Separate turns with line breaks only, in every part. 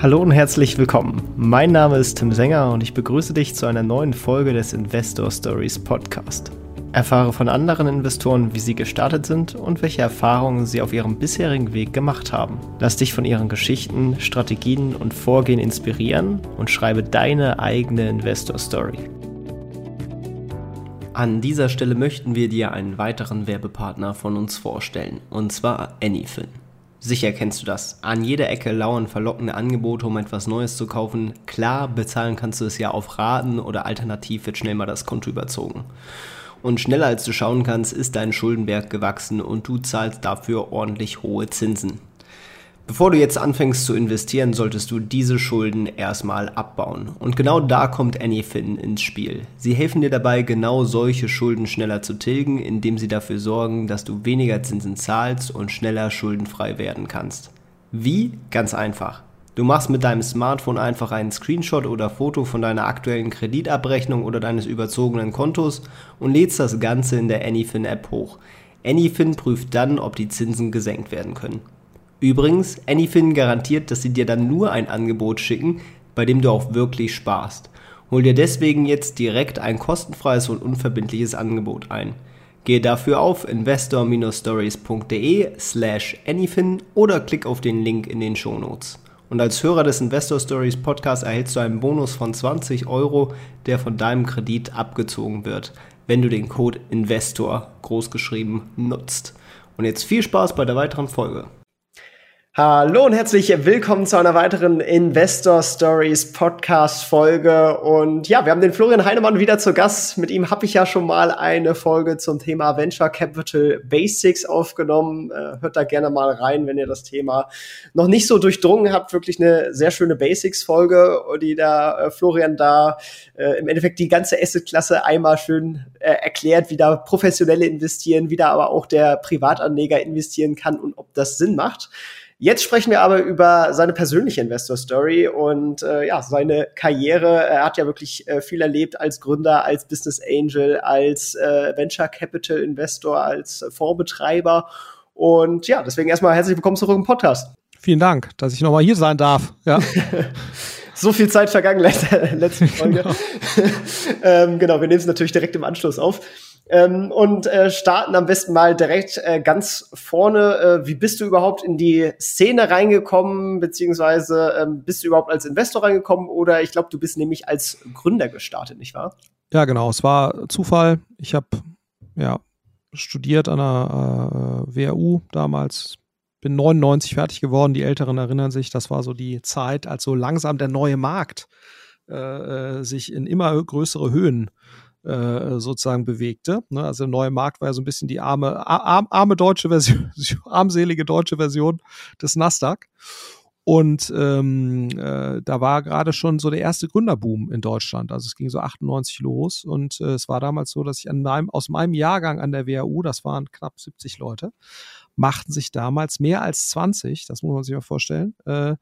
Hallo und herzlich willkommen. Mein Name ist Tim Sänger und ich begrüße dich zu einer neuen Folge des Investor Stories Podcast. Erfahre von anderen Investoren, wie sie gestartet sind und welche Erfahrungen sie auf ihrem bisherigen Weg gemacht haben. Lass dich von ihren Geschichten, Strategien und Vorgehen inspirieren und schreibe deine eigene Investor Story. An dieser Stelle möchten wir dir einen weiteren Werbepartner von uns vorstellen, und zwar Anyfin. Sicher kennst du das. An jeder Ecke lauern verlockende Angebote, um etwas Neues zu kaufen. Klar, bezahlen kannst du es ja auf Raten oder alternativ wird schnell mal das Konto überzogen. Und schneller als du schauen kannst, ist dein Schuldenberg gewachsen und du zahlst dafür ordentlich hohe Zinsen. Bevor du jetzt anfängst zu investieren, solltest du diese Schulden erstmal abbauen. Und genau da kommt Anyfin ins Spiel. Sie helfen dir dabei, genau solche Schulden schneller zu tilgen, indem sie dafür sorgen, dass du weniger Zinsen zahlst und schneller schuldenfrei werden kannst. Wie? Ganz einfach. Du machst mit deinem Smartphone einfach einen Screenshot oder Foto von deiner aktuellen Kreditabrechnung oder deines überzogenen Kontos und lädst das Ganze in der Anyfin App hoch. Anyfin prüft dann, ob die Zinsen gesenkt werden können. Übrigens, Anyfin garantiert, dass sie dir dann nur ein Angebot schicken, bei dem du auch wirklich sparst. Hol dir deswegen jetzt direkt ein kostenfreies und unverbindliches Angebot ein. Gehe dafür auf investor-stories.de slash anyfin oder klick auf den Link in den Shownotes. Und als Hörer des Investor Stories Podcasts erhältst du einen Bonus von 20 Euro, der von deinem Kredit abgezogen wird, wenn du den Code INVESTOR großgeschrieben nutzt. Und jetzt viel Spaß bei der weiteren Folge. Hallo und herzlich willkommen zu einer weiteren Investor Stories Podcast Folge. Und ja, wir haben den Florian Heinemann wieder zu Gast. Mit ihm habe ich ja schon mal eine Folge zum Thema Venture Capital Basics aufgenommen. Äh, hört da gerne mal rein, wenn ihr das Thema noch nicht so durchdrungen habt. Wirklich eine sehr schöne Basics Folge, die da äh, Florian da äh, im Endeffekt die ganze Asset-Klasse einmal schön erklärt, wie da professionelle investieren, wie da aber auch der Privatanleger investieren kann und ob das Sinn macht. Jetzt sprechen wir aber über seine persönliche Investor-Story und äh, ja, seine Karriere. Er hat ja wirklich äh, viel erlebt als Gründer, als Business Angel, als äh, Venture Capital Investor, als Fondsbetreiber. Und ja, deswegen erstmal herzlich willkommen zurück im Podcast.
Vielen Dank, dass ich nochmal hier sein darf. Ja.
so viel Zeit vergangen letzte, letzte Folge. Genau. ähm, genau, wir nehmen es natürlich direkt im Anschluss auf. Ähm, und äh, starten am besten mal direkt äh, ganz vorne. Äh, wie bist du überhaupt in die Szene reingekommen, beziehungsweise ähm, bist du überhaupt als Investor reingekommen oder ich glaube, du bist nämlich als Gründer gestartet, nicht wahr?
Ja, genau. Es war Zufall. Ich habe ja studiert an der äh, WHU damals. Bin 99 fertig geworden. Die Älteren erinnern sich, das war so die Zeit, als so langsam der neue Markt äh, äh, sich in immer größere Höhen äh, sozusagen bewegte. Ne? Also der neue Markt war ja so ein bisschen die arme, arm, arme deutsche Version, armselige deutsche Version des Nasdaq. Und ähm, äh, da war gerade schon so der erste Gründerboom in Deutschland. Also es ging so 98 los und äh, es war damals so, dass ich an meinem, aus meinem Jahrgang an der WHU, das waren knapp 70 Leute, machten sich damals mehr als 20, das muss man sich mal vorstellen, äh,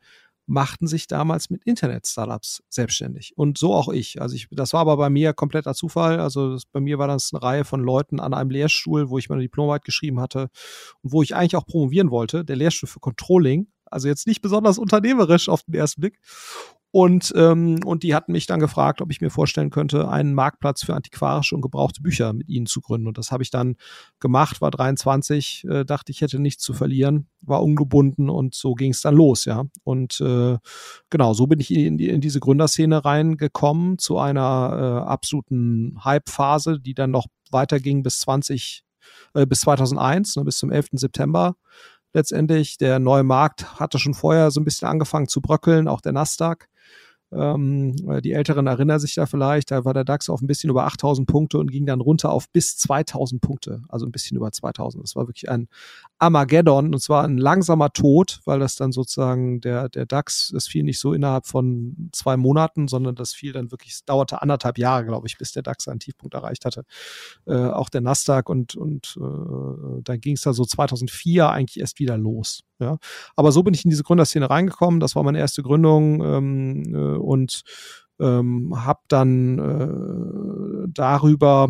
machten sich damals mit Internet-Startups selbstständig. Und so auch ich. Also ich, das war aber bei mir kompletter Zufall. Also das, bei mir war das eine Reihe von Leuten an einem Lehrstuhl, wo ich meine Diplomarbeit geschrieben hatte und wo ich eigentlich auch promovieren wollte, der Lehrstuhl für Controlling. Also jetzt nicht besonders unternehmerisch auf den ersten Blick. Und, ähm, und die hatten mich dann gefragt, ob ich mir vorstellen könnte, einen Marktplatz für antiquarische und gebrauchte Bücher mit ihnen zu gründen. Und das habe ich dann gemacht, war 23, äh, dachte ich hätte nichts zu verlieren, war ungebunden und so ging es dann los, ja. Und äh, genau, so bin ich in, die, in diese Gründerszene reingekommen, zu einer äh, absoluten Hype-Phase, die dann noch weiterging bis 20, äh, bis 2001, ne, bis zum 11. September letztendlich. Der neue Markt hatte schon vorher so ein bisschen angefangen zu bröckeln, auch der Nasdaq. Ähm, die Älteren erinnern sich da vielleicht, da war der DAX auf ein bisschen über 8000 Punkte und ging dann runter auf bis 2000 Punkte, also ein bisschen über 2000. Das war wirklich ein Armageddon und zwar ein langsamer Tod, weil das dann sozusagen der, der DAX, es fiel nicht so innerhalb von zwei Monaten, sondern das fiel dann wirklich, es dauerte anderthalb Jahre, glaube ich, bis der DAX seinen Tiefpunkt erreicht hatte. Äh, auch der Nasdaq und, und äh, dann ging es da so 2004 eigentlich erst wieder los. Ja, aber so bin ich in diese Gründerszene reingekommen. Das war meine erste Gründung ähm, äh, und ähm, habe dann äh, darüber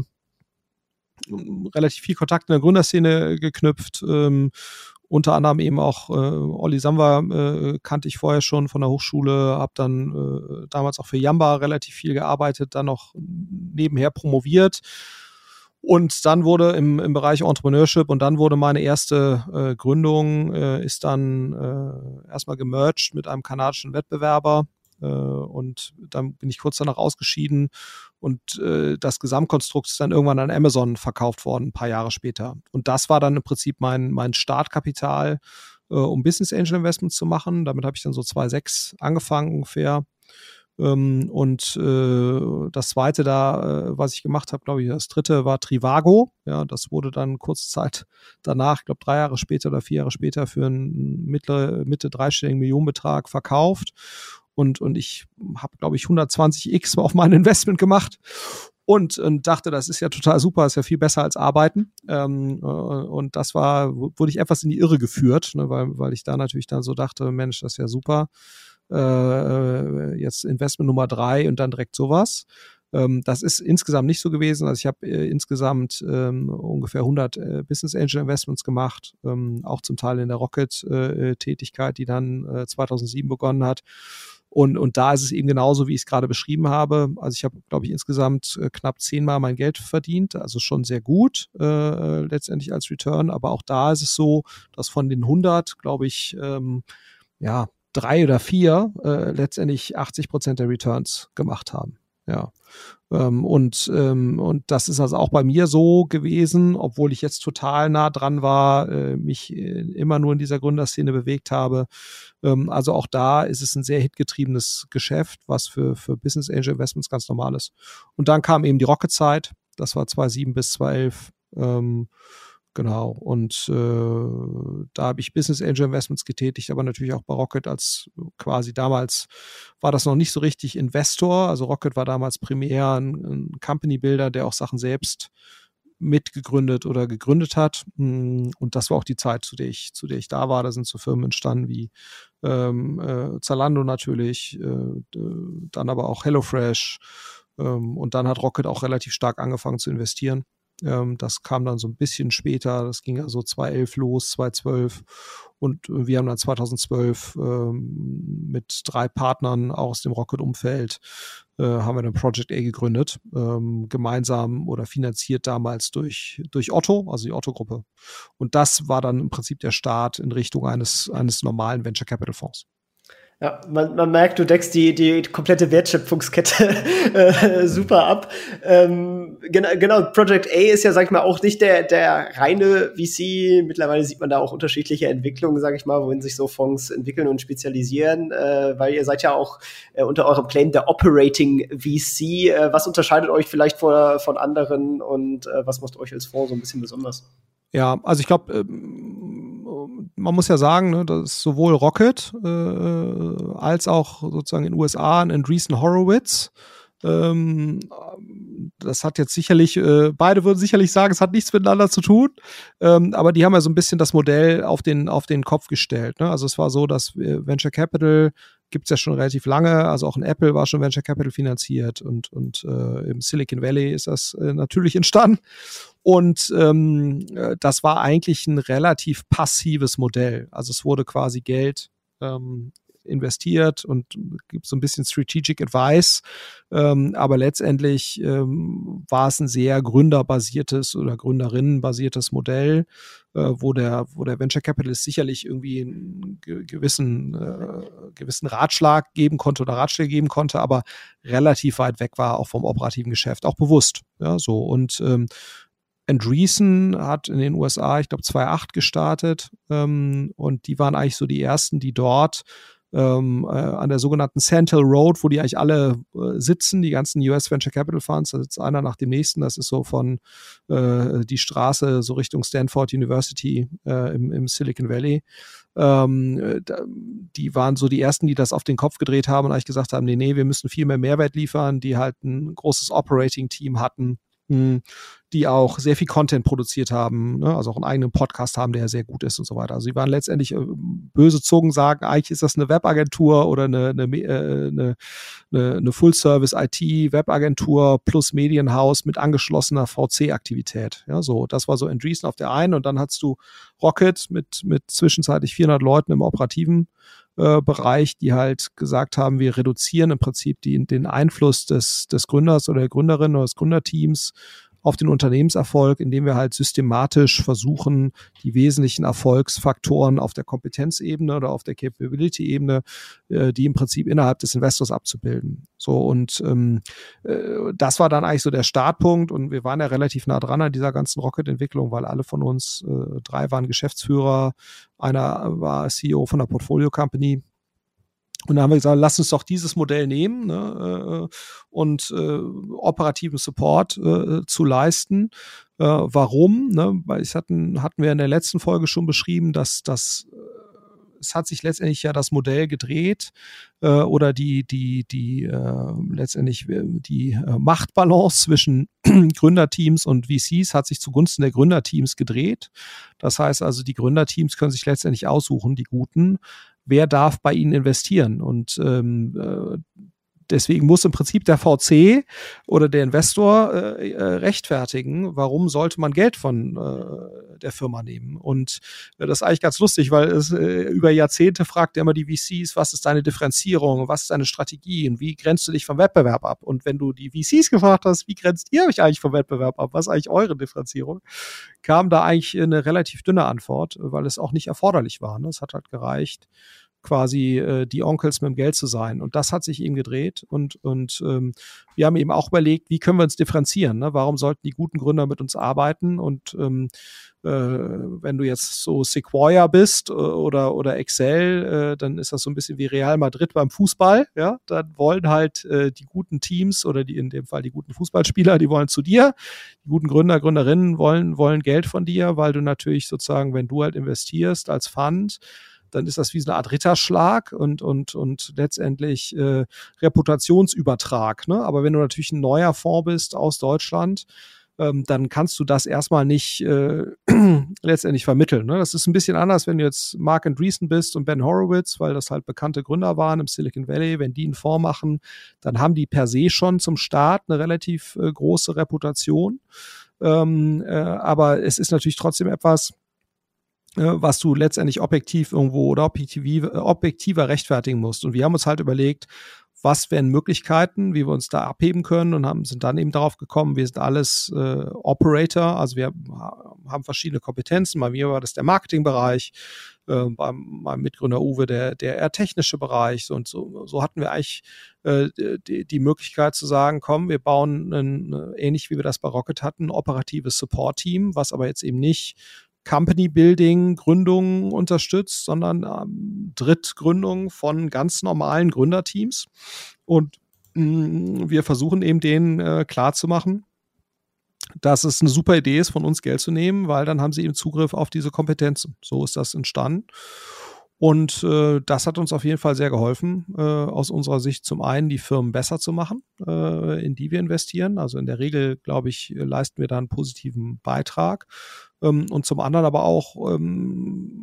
ähm, relativ viel Kontakt in der Gründerszene geknüpft ähm, unter anderem eben auch äh, Olli Samba äh, kannte ich vorher schon von der Hochschule, habe dann äh, damals auch für Yamba relativ viel gearbeitet, dann noch nebenher promoviert. Und dann wurde im, im Bereich Entrepreneurship und dann wurde meine erste äh, Gründung, äh, ist dann äh, erstmal gemerged mit einem kanadischen Wettbewerber, und dann bin ich kurz danach ausgeschieden und äh, das Gesamtkonstrukt ist dann irgendwann an Amazon verkauft worden, ein paar Jahre später. Und das war dann im Prinzip mein, mein Startkapital, äh, um Business Angel Investments zu machen. Damit habe ich dann so 2,6 angefangen ungefähr. Ähm, und äh, das zweite da, äh, was ich gemacht habe, glaube ich, das dritte war Trivago. Ja, das wurde dann kurze Zeit danach, ich glaube drei Jahre später oder vier Jahre später für einen mittlere, Mitte dreistelligen Millionenbetrag verkauft und, und ich habe, glaube ich, 120x auf mein Investment gemacht und, und dachte, das ist ja total super, ist ja viel besser als arbeiten. Ähm, äh, und das war, wurde ich etwas in die Irre geführt, ne, weil, weil ich da natürlich dann so dachte, Mensch, das ist ja super. Äh, äh jetzt Investment Nummer drei und dann direkt sowas. Ähm, das ist insgesamt nicht so gewesen. Also ich habe äh, insgesamt ähm, ungefähr 100 äh, Business Angel Investments gemacht, ähm, auch zum Teil in der Rocket-Tätigkeit, die dann 2007 begonnen hat. Und, und da ist es eben genauso, wie ich es gerade beschrieben habe. Also ich habe, glaube ich, insgesamt äh, knapp zehnmal mein Geld verdient, also schon sehr gut äh, letztendlich als Return. Aber auch da ist es so, dass von den 100, glaube ich, ähm, ja, drei oder vier äh, letztendlich 80 Prozent der Returns gemacht haben. Ja. Ähm, und, ähm, und das ist also auch bei mir so gewesen, obwohl ich jetzt total nah dran war, äh, mich äh, immer nur in dieser Gründerszene bewegt habe. Ähm, also auch da ist es ein sehr hitgetriebenes Geschäft, was für, für Business Angel Investments ganz normal ist. Und dann kam eben die Rocket-Zeit, das war 2007 bis 2011. Ähm, Genau. Und äh, da habe ich Business Angel Investments getätigt, aber natürlich auch bei Rocket als quasi damals war das noch nicht so richtig Investor. Also Rocket war damals primär ein, ein Company Builder, der auch Sachen selbst mitgegründet oder gegründet hat. Hm, und das war auch die Zeit, zu der ich, zu der ich da war. Da sind so Firmen entstanden wie ähm, äh, Zalando natürlich, äh, dann aber auch HelloFresh. Ähm, und dann hat Rocket auch relativ stark angefangen zu investieren. Ähm, das kam dann so ein bisschen später. Das ging also 2011 los, 2012. Und wir haben dann 2012 ähm, mit drei Partnern auch aus dem Rocket-Umfeld äh, haben wir dann Project A gegründet, ähm, gemeinsam oder finanziert damals durch, durch Otto, also die Otto-Gruppe. Und das war dann im Prinzip der Start in Richtung eines, eines normalen Venture Capital Fonds.
Ja, man, man merkt, du deckst die, die komplette Wertschöpfungskette äh, super ab. Ähm, genau, genau, Project A ist ja, sag ich mal, auch nicht der, der reine VC. Mittlerweile sieht man da auch unterschiedliche Entwicklungen, sag ich mal, wohin sich so Fonds entwickeln und spezialisieren, äh, weil ihr seid ja auch äh, unter eurem Claim der Operating VC. Äh, was unterscheidet euch vielleicht von, von anderen und äh, was macht euch als Fonds so ein bisschen besonders?
Ja, also ich glaube, ähm, man muss ja sagen, ne, dass sowohl Rocket äh, als auch sozusagen in den USA ein Andreessen Horowitz das hat jetzt sicherlich, äh, beide würden sicherlich sagen, es hat nichts miteinander zu tun, ähm, aber die haben ja so ein bisschen das Modell auf den, auf den Kopf gestellt. Ne? Also es war so, dass äh, Venture Capital gibt es ja schon relativ lange, also auch in Apple war schon Venture Capital finanziert und, und äh, im Silicon Valley ist das äh, natürlich entstanden. Und ähm, äh, das war eigentlich ein relativ passives Modell. Also es wurde quasi Geld ähm, investiert und gibt so ein bisschen Strategic Advice. Ähm, aber letztendlich ähm, war es ein sehr gründerbasiertes oder Gründerinnenbasiertes Modell, äh, wo der, wo der Venture Capitalist sicherlich irgendwie einen gewissen, äh, gewissen Ratschlag geben konnte oder Ratschläge geben konnte, aber relativ weit weg war auch vom operativen Geschäft, auch bewusst. Ja, so und ähm, Andreessen hat in den USA, ich glaube, 2.8 gestartet ähm, und die waren eigentlich so die ersten, die dort ähm, äh, an der sogenannten Central Road, wo die eigentlich alle äh, sitzen, die ganzen US Venture Capital Funds, da sitzt einer nach dem nächsten, das ist so von äh, die Straße so Richtung Stanford University äh, im, im Silicon Valley. Ähm, äh, die waren so die ersten, die das auf den Kopf gedreht haben und eigentlich gesagt haben, nee, nee, wir müssen viel mehr Mehrwert liefern, die halt ein großes Operating-Team hatten. mh, die auch sehr viel Content produziert haben, ne? also auch einen eigenen Podcast haben, der sehr gut ist und so weiter. Also sie waren letztendlich, äh, böse Zungen sagen, eigentlich ist das eine Webagentur oder eine, eine, äh, eine, eine Full-Service-IT-Webagentur plus Medienhaus mit angeschlossener VC-Aktivität. Ja, so, das war so Andreessen auf der einen und dann hast du Rocket mit, mit zwischenzeitlich 400 Leuten im operativen äh, Bereich, die halt gesagt haben, wir reduzieren im Prinzip die, den Einfluss des, des Gründers oder der Gründerin oder des Gründerteams auf den Unternehmenserfolg, indem wir halt systematisch versuchen, die wesentlichen Erfolgsfaktoren auf der Kompetenzebene oder auf der Capability-Ebene, äh, die im Prinzip innerhalb des Investors abzubilden. So und ähm, äh, das war dann eigentlich so der Startpunkt. Und wir waren ja relativ nah dran an dieser ganzen Rocket-Entwicklung, weil alle von uns, äh, drei waren Geschäftsführer, einer war CEO von einer Portfolio-Company und dann haben wir gesagt, lass uns doch dieses Modell nehmen ne, äh, und äh, operativen Support äh, zu leisten. Äh, warum? Ne? Weil es hatten, hatten wir in der letzten Folge schon beschrieben, dass das äh, es hat sich letztendlich ja das Modell gedreht äh, oder die die die äh, letztendlich äh, die Machtbalance zwischen Gründerteams und VCs hat sich zugunsten der Gründerteams gedreht. Das heißt also, die Gründerteams können sich letztendlich aussuchen, die guten, wer darf bei ihnen investieren. Und ähm, äh, deswegen muss im Prinzip der VC oder der Investor äh, äh, rechtfertigen, warum sollte man Geld von äh, der Firma nehmen. Und äh, das ist eigentlich ganz lustig, weil es äh, über Jahrzehnte fragt er immer die VCs, was ist deine Differenzierung, was ist deine Strategie und wie grenzt du dich vom Wettbewerb ab? Und wenn du die VCs gefragt hast, wie grenzt ihr euch eigentlich vom Wettbewerb ab? Was ist eigentlich eure Differenzierung? Kam da eigentlich eine relativ dünne Antwort, weil es auch nicht erforderlich war. Ne? Es hat halt gereicht, quasi äh, die Onkels mit dem Geld zu sein. Und das hat sich eben gedreht. Und, und ähm, wir haben eben auch überlegt, wie können wir uns differenzieren? Ne? Warum sollten die guten Gründer mit uns arbeiten? Und ähm, äh, wenn du jetzt so Sequoia bist äh, oder, oder Excel, äh, dann ist das so ein bisschen wie Real Madrid beim Fußball. Ja, dann wollen halt äh, die guten Teams oder die in dem Fall die guten Fußballspieler, die wollen zu dir. Die guten Gründer, Gründerinnen wollen, wollen Geld von dir, weil du natürlich sozusagen, wenn du halt investierst als Fund, dann ist das wie so eine Art Ritterschlag und, und, und letztendlich äh, Reputationsübertrag. Ne? Aber wenn du natürlich ein neuer Fonds bist aus Deutschland, ähm, dann kannst du das erstmal nicht äh, letztendlich vermitteln. Ne? Das ist ein bisschen anders, wenn du jetzt Mark Andreessen bist und Ben Horowitz, weil das halt bekannte Gründer waren im Silicon Valley. Wenn die einen Fonds machen, dann haben die per se schon zum Start eine relativ äh, große Reputation. Ähm, äh, aber es ist natürlich trotzdem etwas, was du letztendlich objektiv irgendwo oder objektiv, objektiver rechtfertigen musst. Und wir haben uns halt überlegt, was wären Möglichkeiten, wie wir uns da abheben können und haben, sind dann eben darauf gekommen, wir sind alles äh, Operator, also wir haben verschiedene Kompetenzen. Bei mir war das der Marketingbereich, äh, beim, beim Mitgründer Uwe der, der eher technische Bereich. Und so, so hatten wir eigentlich äh, die, die Möglichkeit zu sagen, komm, wir bauen ein, ähnlich wie wir das bei Rocket hatten, ein operatives Support-Team, was aber jetzt eben nicht Company Building Gründungen unterstützt, sondern ähm, Drittgründung von ganz normalen Gründerteams. Und mh, mm, wir versuchen eben denen äh, klarzumachen, dass es eine super Idee ist, von uns Geld zu nehmen, weil dann haben sie eben Zugriff auf diese Kompetenzen. So ist das entstanden. Und äh, das hat uns auf jeden Fall sehr geholfen, äh, aus unserer Sicht zum einen die Firmen besser zu machen, äh, in die wir investieren. Also in der Regel, glaube ich, leisten wir da einen positiven Beitrag. Ähm, und zum anderen aber auch ähm,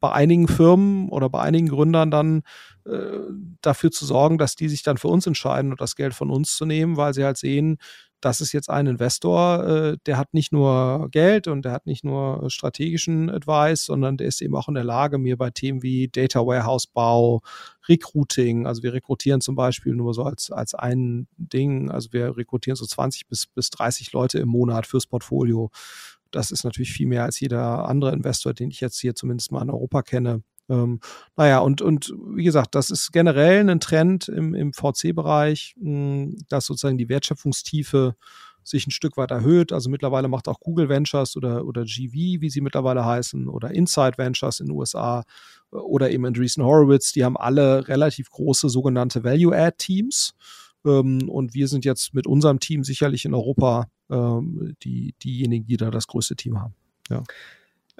bei einigen Firmen oder bei einigen Gründern dann äh, dafür zu sorgen, dass die sich dann für uns entscheiden und das Geld von uns zu nehmen, weil sie halt sehen, das ist jetzt ein Investor, äh, der hat nicht nur Geld und der hat nicht nur strategischen Advice, sondern der ist eben auch in der Lage, mir bei Themen wie Data Warehouse Bau, Recruiting, also wir rekrutieren zum Beispiel nur so als, als ein Ding, also wir rekrutieren so 20 bis, bis 30 Leute im Monat fürs Portfolio. Das ist natürlich viel mehr als jeder andere Investor, den ich jetzt hier zumindest mal in Europa kenne. Ähm, naja, und, und wie gesagt, das ist generell ein Trend im, im VC-Bereich, hm, dass sozusagen die Wertschöpfungstiefe sich ein Stück weit erhöht. Also mittlerweile macht auch Google Ventures oder, oder GV, wie sie mittlerweile heißen, oder Inside Ventures in den USA oder eben Andreessen Horowitz, die haben alle relativ große sogenannte Value-Add-Teams. Ähm, und wir sind jetzt mit unserem Team sicherlich in Europa ähm, die, diejenigen, die da das größte Team haben. Ja.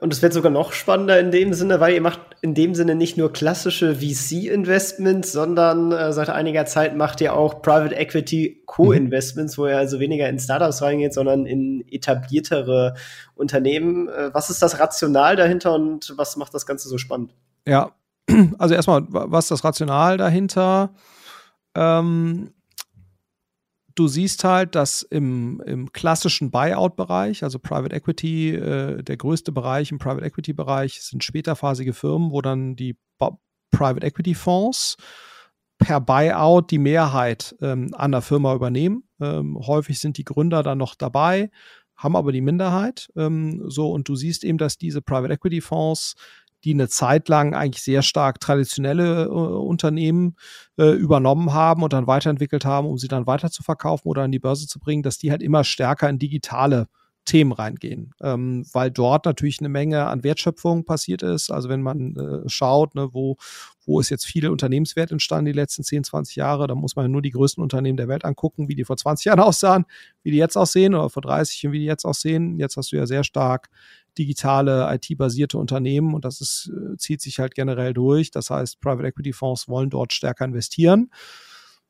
Und es wird sogar noch spannender in dem Sinne, weil ihr macht in dem Sinne nicht nur klassische VC-Investments, sondern äh, seit einiger Zeit macht ihr auch Private Equity Co-Investments, mhm. wo ihr also weniger in Startups reingeht, sondern in etabliertere Unternehmen. Äh, was ist das Rational dahinter und was macht das Ganze so spannend?
Ja, also erstmal, was ist das Rational dahinter? Ähm, du siehst halt, dass im, im klassischen Buyout-Bereich, also Private Equity, äh, der größte Bereich im Private Equity-Bereich sind späterphasige Firmen, wo dann die Private Equity-Fonds per Buyout die Mehrheit ähm, an der Firma übernehmen. Ähm, häufig sind die Gründer dann noch dabei, haben aber die Minderheit. Ähm, so und du siehst eben, dass diese Private Equity Fonds die eine Zeit lang eigentlich sehr stark traditionelle äh, Unternehmen äh, übernommen haben und dann weiterentwickelt haben, um sie dann weiter zu verkaufen oder an die Börse zu bringen, dass die halt immer stärker in digitale Themen reingehen, ähm, weil dort natürlich eine Menge an Wertschöpfung passiert ist. Also wenn man äh, schaut, ne, wo, wo ist jetzt viel Unternehmenswert entstanden die letzten 10, 20 Jahre, da muss man nur die größten Unternehmen der Welt angucken, wie die vor 20 Jahren aussahen, wie die jetzt aussehen oder vor 30 und wie die jetzt aussehen. Jetzt hast du ja sehr stark digitale, IT-basierte Unternehmen und das ist, äh, zieht sich halt generell durch. Das heißt, Private Equity Fonds wollen dort stärker investieren,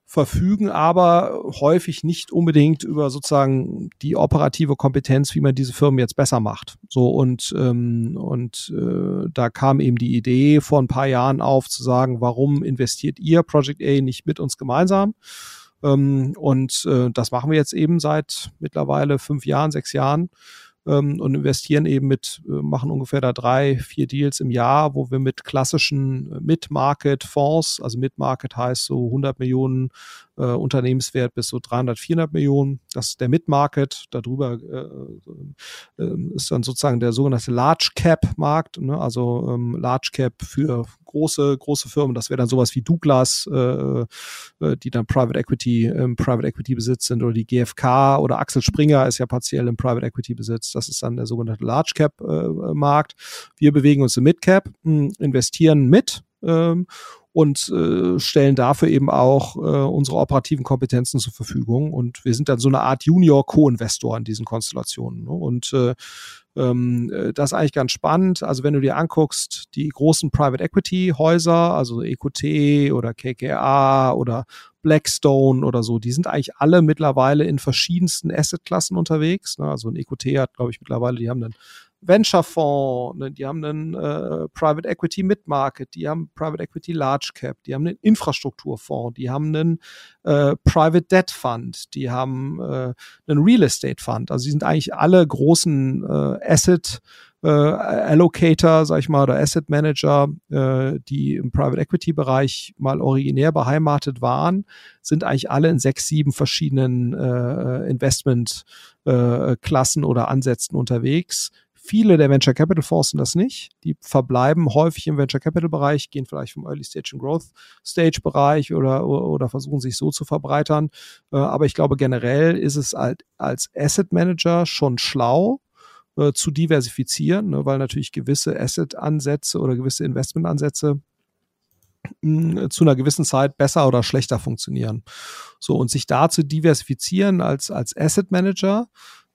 verfügen aber häufig nicht unbedingt über sozusagen die operative Kompetenz, wie man diese Firmen jetzt besser macht. So und ähm, und äh, da kam eben die Idee vor ein paar Jahren auf zu sagen, warum investiert ihr Project A nicht mit uns gemeinsam? Ähm, und äh, das machen wir jetzt eben seit mittlerweile fünf Jahren, sechs Jahren ähm, und investieren eben mit, äh, machen ungefähr da drei, vier Deals im Jahr, wo wir mit klassischen äh, Mid-Market-Fonds, also Mid-Market heißt so 100 Millionen äh, Unternehmenswert bis so 300, 400 Millionen. Das ist der Mid-Market. Darüber äh, äh, ist dann sozusagen der sogenannte Large Cap-Markt, ne? also ähm, Large Cap für große, große Firmen. Das wäre dann sowas wie Douglas, äh, äh, die dann Private Equity, im Private Equity Besitz sind oder die GfK oder Axel Springer ist ja partiell im Private Equity Besitz. Das ist dann der sogenannte Large Cap äh, Markt. Wir bewegen uns im Mid Cap, hm, investieren mit ähm, und äh, stellen dafür eben auch äh, unsere operativen Kompetenzen zur Verfügung. Und wir sind dann so eine Art Junior-Co-Investor in diesen Konstellationen. Ne? Und äh, ähm, äh, das ist eigentlich ganz spannend. Also wenn du dir anguckst, die großen Private Equity Häuser, also EQT oder KKA oder Blackstone oder so, die sind eigentlich alle mittlerweile in verschiedensten Assetklassen unterwegs. Ne? Also ein EQT hat, glaube ich, mittlerweile, die haben dann Venture-Fonds, ne, die haben einen äh, Private Equity Mid-Market, die haben Private Equity Large Cap, die haben einen Infrastrukturfonds, die haben einen äh, Private Debt Fund, die haben äh, einen Real Estate Fund. Also die sind eigentlich alle großen äh, Asset äh, Allocator, sag ich mal, oder Asset Manager, äh, die im Private Equity Bereich mal originär beheimatet waren, sind eigentlich alle in sechs, sieben verschiedenen äh, Investment äh, Klassen oder Ansätzen unterwegs. Viele der Venture Capital Fonds sind das nicht. Die verbleiben häufig im Venture Capital Bereich, gehen vielleicht vom Early Stage und Growth Stage Bereich oder, oder versuchen sich so zu verbreitern. Äh, aber ich glaube generell ist es halt als Asset Manager schon schlau, äh, zu diversifizieren, ne, weil natürlich gewisse Asset-Ansätze oder gewisse Investment-Ansätze hm, zu einer gewissen Zeit besser oder schlechter funktionieren. So, und sich da zu diversifizieren als, als Asset Manager,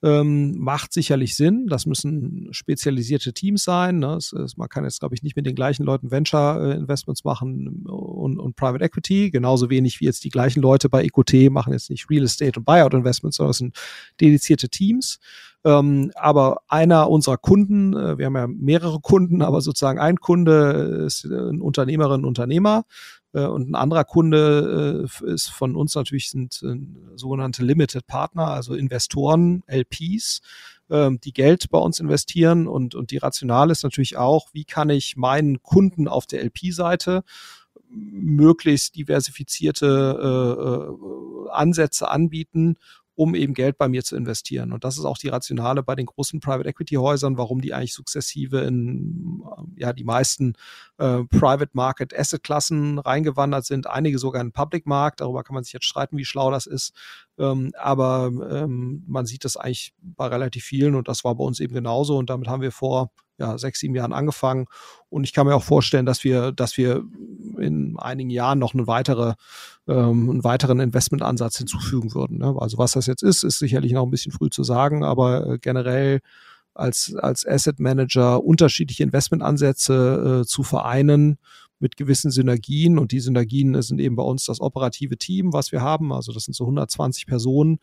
ähm, macht sicherlich Sinn. Das müssen spezialisierte Teams sein. Ne? Es, es, man kann jetzt, glaube ich, nicht mit den gleichen Leuten Venture-Investments machen und, und, Private Equity. Genauso wenig wie jetzt die gleichen Leute bei EQT machen jetzt nicht Real Estate und Buyout-Investments, sondern es sind dedizierte Teams. Ähm, aber einer unserer Kunden, äh, wir haben ja mehrere Kunden, aber sozusagen ein Kunde ist ein Unternehmerin, Unternehmer, äh, und ein anderer Kunde äh, ist von uns natürlich sind äh, sogenannte Limited Partner, also Investoren, LPs, ähm, die Geld bei uns investieren. Und, und die Rationale ist natürlich auch, wie kann ich meinen Kunden auf der LP-Seite möglichst diversifizierte äh, Ansätze anbieten, um eben Geld bei mir zu investieren. Und das ist auch die Rationale bei den großen Private Equity Häusern, warum die eigentlich sukzessive in ja die meisten äh, Private Market Asset Klassen reingewandert sind, einige sogar in Public Markt. Darüber kann man sich jetzt streiten, wie schlau das ist. Ähm, aber ähm, man sieht das eigentlich bei relativ vielen und das war bei uns eben genauso. Und damit haben wir vor ja, sechs, sieben Jahren angefangen. Und ich kann mir auch vorstellen, dass wir, dass wir in einigen Jahren noch eine weitere, ähm, einen weiteren Investmentansatz hinzufügen würden. Ne? Also was das jetzt ist, ist sicherlich noch ein bisschen früh zu sagen, aber äh, generell als, als Asset Manager unterschiedliche Investmentansätze äh, zu vereinen mit gewissen Synergien und die Synergien sind eben bei uns das operative Team, was wir haben. Also das sind so 120 Personen,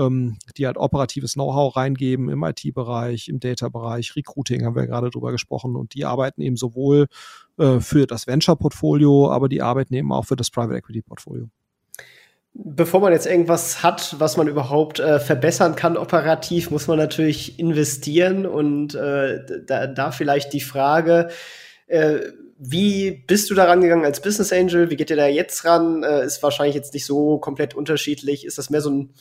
ähm, die halt operatives Know-how reingeben im IT-Bereich, im Data-Bereich, Recruiting haben wir gerade drüber gesprochen und die arbeiten eben sowohl äh, für das Venture-Portfolio, aber die arbeiten eben auch für das Private Equity-Portfolio.
Bevor man jetzt irgendwas hat, was man überhaupt äh, verbessern kann operativ, muss man natürlich investieren und äh, da, da vielleicht die Frage, äh, wie bist du daran gegangen als Business Angel? Wie geht ihr da jetzt ran? Äh, ist wahrscheinlich jetzt nicht so komplett unterschiedlich. Ist das mehr so ein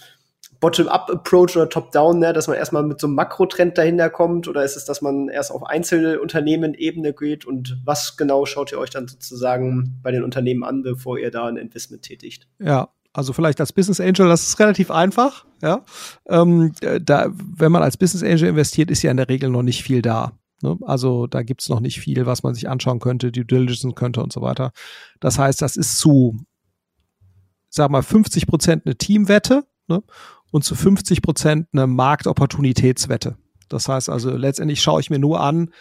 Bottom-up-Approach oder Top-down, ne, dass man erstmal mit so einem Makrotrend dahinter kommt? Oder ist es, dass man erst auf einzelne Unternehmen-Ebene geht? Und was genau schaut ihr euch dann sozusagen bei den Unternehmen an, bevor ihr da ein Investment tätigt?
Ja, also vielleicht als Business Angel, das ist relativ einfach. Ja, ähm, da, wenn man als Business Angel investiert, ist ja in der Regel noch nicht viel da. Ne? Also da gibt es noch nicht viel, was man sich anschauen könnte, Due Diligence könnte und so weiter. Das heißt, das ist zu, sag mal, 50 Prozent eine Teamwette. Ne? Und zu 50 Prozent eine Marktopportunitätswette. Das heißt also, letztendlich schaue ich mir nur an,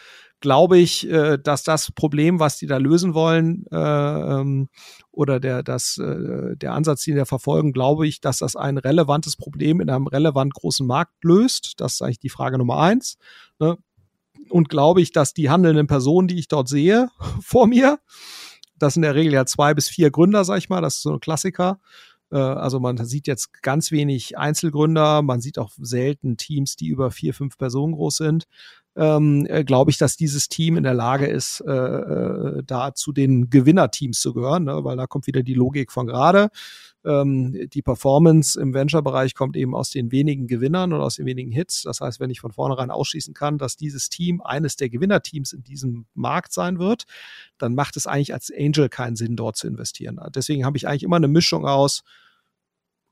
glaube ich, äh, dass das Problem, was die da lösen wollen, äh, ähm, oder der, das, äh, der Ansatz, den wir verfolgen, glaube ich, dass das ein relevantes Problem in einem relevant großen Markt löst. Das ist eigentlich die Frage Nummer eins. Ne? Und glaube ich, dass die handelnden Personen, die ich dort sehe vor mir, das sind in der Regel ja zwei bis vier Gründer, sag ich mal, das ist so ein Klassiker, also man sieht jetzt ganz wenig Einzelgründer, man sieht auch selten Teams, die über vier, fünf Personen groß sind. Ähm, äh, glaube ich, dass dieses Team in der Lage ist, äh, äh, da zu den Gewinnerteams zu gehören, ne? weil da kommt wieder die Logik von gerade. Ähm, die Performance im Venture-Bereich kommt eben aus den wenigen Gewinnern und aus den wenigen Hits. Das heißt, wenn ich von vornherein ausschließen kann, dass dieses Team eines der Gewinnerteams in diesem Markt sein wird, dann macht es eigentlich als Angel keinen Sinn, dort zu investieren. Deswegen habe ich eigentlich immer eine Mischung aus,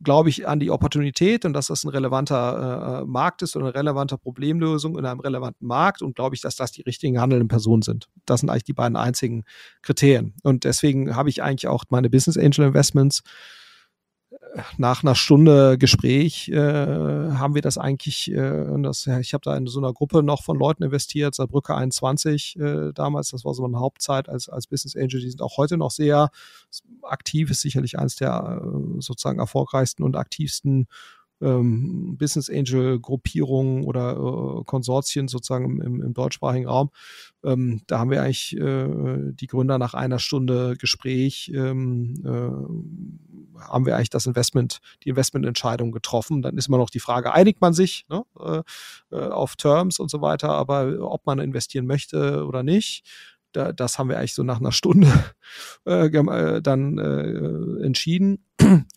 glaube ich an die Opportunität und dass das ein relevanter äh, äh, Markt ist und eine relevante Problemlösung in einem relevanten Markt und glaube ich, dass das die richtigen handelnden Personen sind. Das sind eigentlich die beiden einzigen Kriterien. Und deswegen habe ich eigentlich auch meine Business Angel Investments nach einer Stunde Gespräch äh, haben wir das eigentlich, äh, das, ich habe da in so einer Gruppe noch von Leuten investiert, Saarbrücke 21 äh, damals, das war so eine Hauptzeit als, als Business Angel, die sind auch heute noch sehr aktiv, ist sicherlich eines der äh, sozusagen erfolgreichsten und aktivsten ähm, Business Angel Gruppierungen oder äh, Konsortien sozusagen im, im deutschsprachigen Raum. Ähm, da haben wir eigentlich äh, die Gründer nach einer Stunde Gespräch ähm, äh, haben wir eigentlich das Investment, die Investmententscheidung getroffen. Dann ist immer noch die Frage, einigt man sich ne, äh, äh auf Terms und so weiter, aber ob man investieren möchte oder nicht das haben wir eigentlich so nach einer Stunde äh, äh, dann äh, entschieden.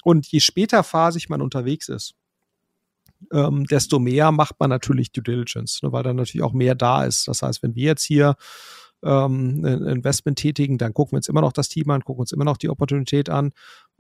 Und je später phasig man unterwegs ist, ähm, desto mehr macht man natürlich Due Diligence, ne, weil dann natürlich auch mehr da ist. Das heißt, wenn wir jetzt hier ähm, Investment tätigen, dann gucken wir uns immer noch das Team an, gucken uns immer noch die Opportunität an.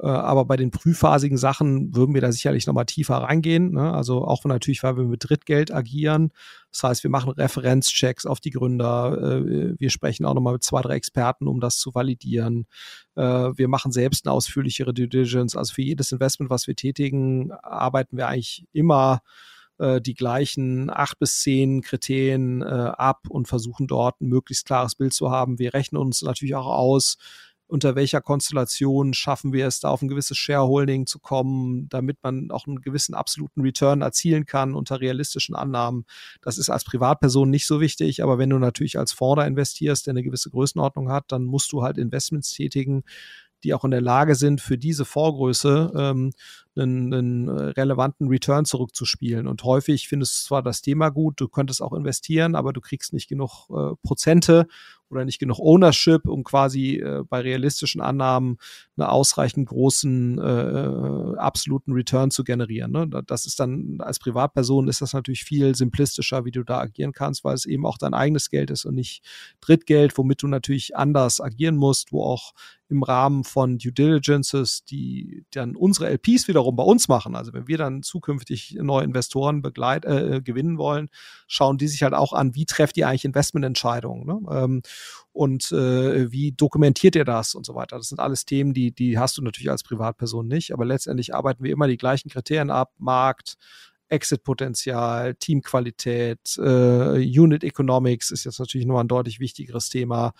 Äh, aber bei den prüfphasigen Sachen würden wir da sicherlich nochmal tiefer reingehen. Ne? Also auch natürlich, weil wir mit Drittgeld agieren. Das heißt, wir machen Referenzchecks auf die Gründer. Äh, wir sprechen auch nochmal mit zwei, drei Experten, um das zu validieren. Äh, wir machen selbst eine ausführlichere Due Diligence. Also für jedes Investment, was wir tätigen, arbeiten wir eigentlich immer äh, die gleichen acht bis zehn Kriterien äh, ab und versuchen dort ein möglichst klares Bild zu haben. Wir rechnen uns natürlich auch aus, unter welcher Konstellation schaffen wir es, da auf ein gewisses Shareholding zu kommen, damit man auch einen gewissen absoluten Return erzielen kann unter realistischen Annahmen. Das ist als Privatperson nicht so wichtig, aber wenn du natürlich als Fonds investierst, der eine gewisse Größenordnung hat, dann musst du halt Investments tätigen, die auch in der Lage sind, für diese Vorgröße ähm, einen, einen äh, relevanten Return zurückzuspielen. Und häufig findest du zwar das Thema gut, du könntest auch investieren, aber du kriegst nicht genug äh, Prozente oder nicht genug Ownership, um quasi äh, bei realistischen Annahmen einen ausreichend großen äh, äh absoluten Return zu generieren. Ne? Das ist dann als Privatperson ist das natürlich viel simplistischer, wie du da agieren kannst, weil es eben auch dein eigenes Geld ist und nicht Drittgeld, womit du natürlich anders agieren musst, wo auch im Rahmen von Due Diligences, die dann unsere LPs wiederum bei uns machen. Also wenn wir dann zukünftig neue Investoren begleit, äh, gewinnen wollen, schauen die sich halt auch an, wie trefft ihr eigentlich Investmententscheidungen ne? ähm, und äh, wie dokumentiert ihr das und so weiter. Das sind alles Themen, die, die hast du natürlich als Privatperson nicht, aber letztendlich arbeiten wir immer die gleichen Kriterien ab, Markt, Exit-Potenzial, Teamqualität, äh, Unit Economics ist jetzt natürlich noch ein deutlich wichtigeres Thema.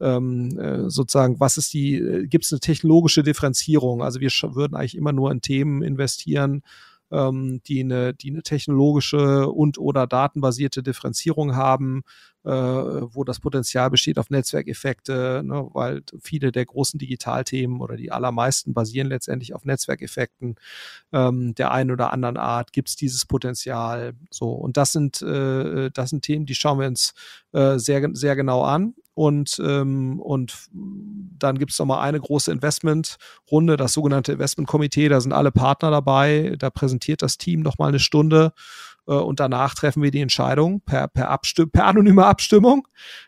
Ähm, äh, sozusagen, was ist die, äh, gibt es eine technologische Differenzierung? Also wir würden eigentlich immer nur in Themen investieren, ähm, die, eine, die eine technologische und oder datenbasierte Differenzierung haben, wo das Potenzial besteht auf Netzwerkeffekte, ne, weil viele der großen Digitalthemen oder die allermeisten basieren letztendlich auf Netzwerkeffekten ähm, der einen oder anderen Art. Gibt es dieses Potenzial? So und das sind äh, das sind Themen, die schauen wir uns äh, sehr sehr genau an und, ähm, und dann gibt es nochmal eine große Investmentrunde, das sogenannte Investmentkomitee. Da sind alle Partner dabei. Da präsentiert das Team nochmal eine Stunde äh, und danach treffen wir die Entscheidung per, per, Abstimm per anonyme Abstimmung,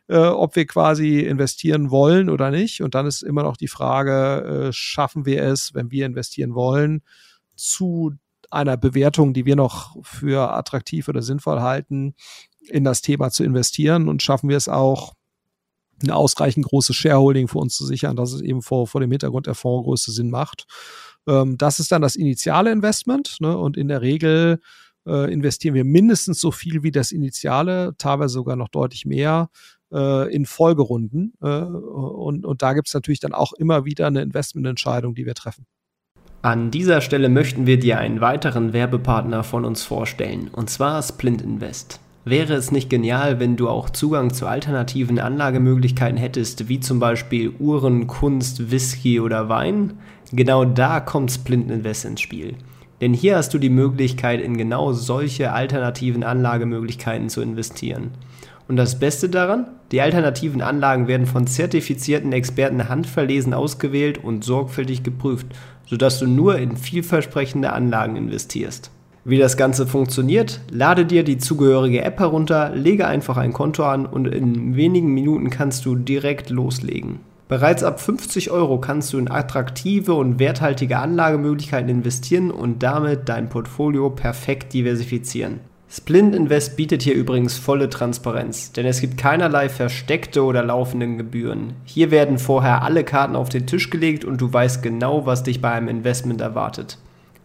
äh, ob wir quasi investieren wollen oder nicht. Und dann ist immer noch die Frage, äh, schaffen wir es, wenn wir investieren wollen, zu einer Bewertung, die wir noch für attraktiv oder sinnvoll halten, in das Thema zu investieren und schaffen wir es auch, ein ausreichend großes Shareholding für uns zu sichern, dass es eben vor, vor dem Hintergrund der Fondsgröße Sinn macht. Ähm, das ist dann das initiale Investment ne? und in der Regel äh, investieren wir mindestens so viel wie das initiale, teilweise sogar noch deutlich mehr äh, in Folgerunden. Äh, und, und da gibt es natürlich dann auch immer wieder eine Investmententscheidung, die wir treffen.
An dieser Stelle möchten wir dir einen weiteren Werbepartner von uns vorstellen, und zwar Splint Invest. Wäre es nicht genial, wenn du auch Zugang zu alternativen Anlagemöglichkeiten hättest, wie zum Beispiel Uhren, Kunst, Whisky oder Wein? Genau da kommt Splint Invest ins Spiel. Denn hier hast du die Möglichkeit, in genau solche alternativen Anlagemöglichkeiten zu investieren. Und das Beste daran? Die alternativen Anlagen werden von zertifizierten Experten handverlesen ausgewählt und sorgfältig geprüft, sodass du nur in vielversprechende Anlagen investierst. Wie das Ganze funktioniert, lade dir die zugehörige App herunter, lege einfach ein Konto an und in wenigen Minuten kannst du direkt loslegen. Bereits ab 50 Euro kannst du in attraktive und werthaltige Anlagemöglichkeiten investieren und damit dein Portfolio perfekt diversifizieren. Splint Invest bietet hier übrigens volle Transparenz, denn es gibt keinerlei versteckte oder laufenden Gebühren. Hier werden vorher alle Karten auf den Tisch gelegt und du weißt genau, was dich bei einem Investment erwartet.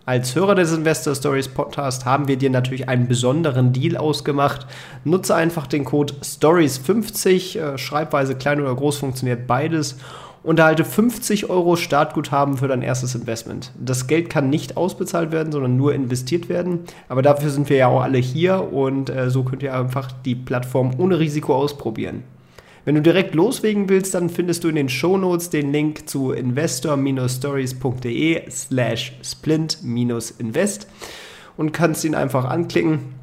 Als Hörer des Investor Stories Podcast haben wir dir natürlich einen besonderen Deal ausgemacht. Nutze einfach den Code Stories50, äh, Schreibweise klein oder groß funktioniert beides und erhalte 50 Euro Startguthaben für dein erstes Investment. Das Geld kann nicht ausbezahlt werden, sondern nur investiert werden. Aber dafür sind wir ja auch alle hier und äh, so könnt ihr einfach die Plattform ohne Risiko ausprobieren. Wenn du direkt loslegen willst, dann findest du in den Shownotes den Link zu investor-stories.de slash splint-invest und kannst ihn einfach anklicken.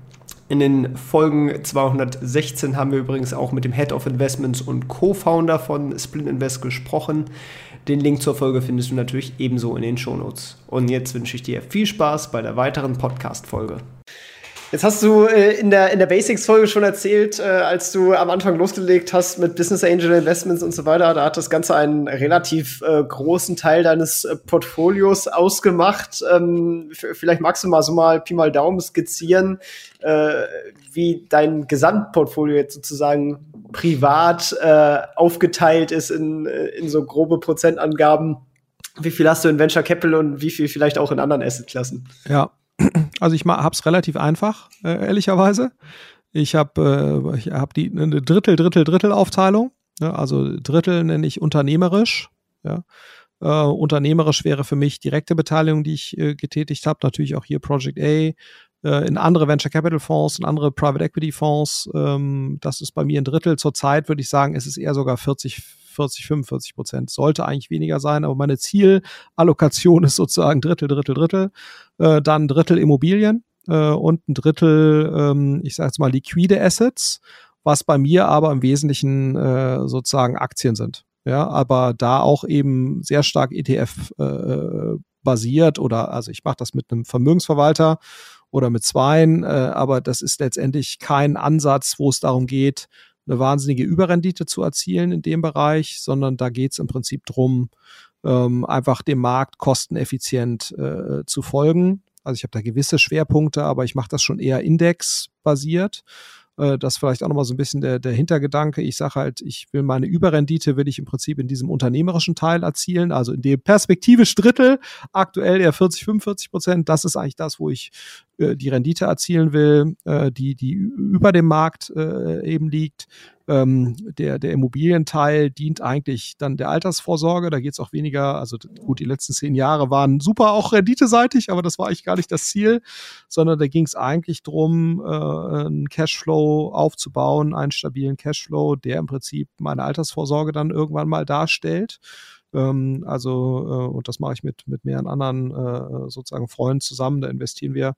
In den Folgen 216 haben wir übrigens auch mit dem Head of Investments und Co-Founder von Splint Invest gesprochen. Den Link zur Folge findest du natürlich ebenso in den Shownotes. Und jetzt wünsche ich dir viel Spaß bei der weiteren Podcast-Folge. Jetzt hast du äh, in der, in der Basics-Folge schon erzählt, äh, als du am Anfang losgelegt hast mit Business Angel Investments und so weiter, da hat das Ganze einen relativ äh, großen Teil deines äh, Portfolios ausgemacht. Ähm, vielleicht magst du mal so mal Pi mal Daumen skizzieren, äh, wie dein Gesamtportfolio jetzt sozusagen privat äh, aufgeteilt ist in, in so grobe Prozentangaben. Wie viel hast du in Venture Capital und wie viel vielleicht auch in anderen Assetklassen?
Ja, also ich habe es relativ einfach, äh, ehrlicherweise. Ich habe äh, ich hab die eine Drittel, Drittel, Drittel Aufteilung. Ja, also Drittel nenne ich unternehmerisch. Ja. Äh, unternehmerisch wäre für mich direkte Beteiligung, die ich äh, getätigt habe. Natürlich auch hier Project A, äh, in andere Venture Capital Fonds, in andere Private Equity Fonds. Ähm, das ist bei mir ein Drittel. Zurzeit würde ich sagen, es ist eher sogar 40, 40, 45 Prozent. Sollte eigentlich weniger sein, aber meine Zielallokation ist sozusagen Drittel, Drittel, Drittel. Äh, dann ein Drittel Immobilien äh, und ein Drittel, ähm, ich sage jetzt mal, liquide Assets, was bei mir aber im Wesentlichen äh, sozusagen Aktien sind. Ja, aber da auch eben sehr stark ETF äh, basiert oder also ich mache das mit einem Vermögensverwalter oder mit zweien, äh, aber das ist letztendlich kein Ansatz, wo es darum geht, eine wahnsinnige Überrendite zu erzielen in dem Bereich, sondern da geht es im Prinzip drum, ähm, einfach dem Markt kosteneffizient äh, zu folgen. Also ich habe da gewisse Schwerpunkte, aber ich mache das schon eher indexbasiert. Äh, das vielleicht auch nochmal so ein bisschen der, der Hintergedanke. Ich sage halt, ich will meine Überrendite, will ich im Prinzip in diesem unternehmerischen Teil erzielen, also in dem perspektivisch Drittel, aktuell eher 40, 45 Prozent. Das ist eigentlich das, wo ich äh, die Rendite erzielen will, äh, die, die über dem Markt äh, eben liegt. Ähm, der, der Immobilienteil dient eigentlich dann der Altersvorsorge. Da geht es auch weniger, also gut, die letzten zehn Jahre waren super auch renditeseitig, aber das war eigentlich gar nicht das Ziel, sondern da ging es eigentlich darum, äh, einen Cashflow aufzubauen, einen stabilen Cashflow, der im Prinzip meine Altersvorsorge dann irgendwann mal darstellt. Ähm, also, äh, und das mache ich mit, mit mehreren anderen äh, sozusagen Freunden zusammen. Da investieren wir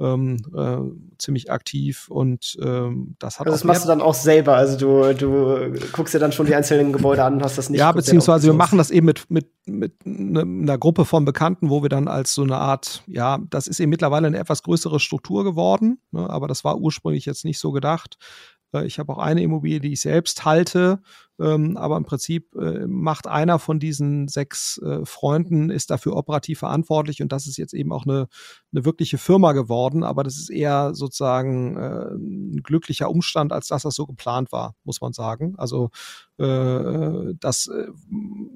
ähm, äh, ziemlich aktiv und ähm, das hat
also das machst du dann auch selber, also du, du guckst dir dann schon die einzelnen Gebäude an, hast das nicht.
Ja, beziehungsweise wir machen das eben mit, mit, mit ne, einer Gruppe von Bekannten, wo wir dann als so eine Art, ja, das ist eben mittlerweile eine etwas größere Struktur geworden, ne, aber das war ursprünglich jetzt nicht so gedacht. Äh, ich habe auch eine Immobilie, die ich selbst halte, ähm, aber im Prinzip äh, macht einer von diesen sechs äh, Freunden, ist dafür operativ verantwortlich und das ist jetzt eben auch eine, eine wirkliche Firma geworden, aber das ist eher sozusagen ein glücklicher Umstand, als dass das so geplant war, muss man sagen. Also das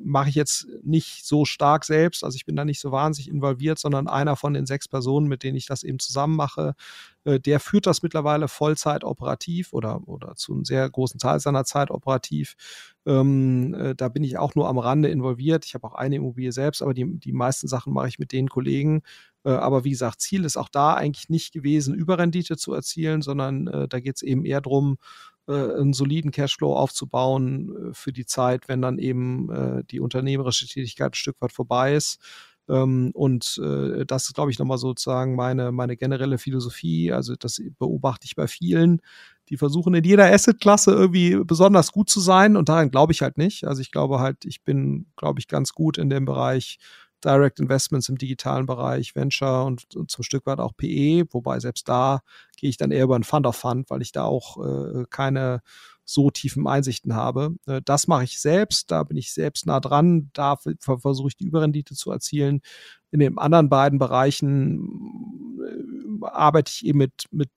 mache ich jetzt nicht so stark selbst, also ich bin da nicht so wahnsinnig involviert, sondern einer von den sechs Personen, mit denen ich das eben zusammen mache, der führt das mittlerweile Vollzeit operativ oder, oder zu einem sehr großen Teil seiner Zeit operativ. Ähm, äh, da bin ich auch nur am Rande involviert. Ich habe auch eine Immobilie selbst, aber die, die meisten Sachen mache ich mit den Kollegen. Äh, aber wie gesagt, Ziel ist auch da eigentlich nicht gewesen, Überrendite zu erzielen, sondern äh, da geht es eben eher darum, äh, einen soliden Cashflow aufzubauen äh, für die Zeit, wenn dann eben äh, die unternehmerische Tätigkeit ein Stück weit vorbei ist. Ähm, und das ist, glaube ich, nochmal sozusagen meine, meine generelle Philosophie. Also das beobachte ich bei vielen, die versuchen in jeder Asset-Klasse irgendwie besonders gut zu sein und daran glaube ich halt nicht. Also ich glaube halt, ich bin, glaube ich, ganz gut in dem Bereich Direct Investments im digitalen Bereich, Venture und, und zum Stück weit auch PE, wobei selbst da gehe ich dann eher über ein Fund of Fund, weil ich da auch äh, keine so tiefen Einsichten habe. Äh, das mache ich selbst, da bin ich selbst nah dran, da versuche ich die Überrendite zu erzielen. In den anderen beiden Bereichen äh, arbeite ich eben mit, mit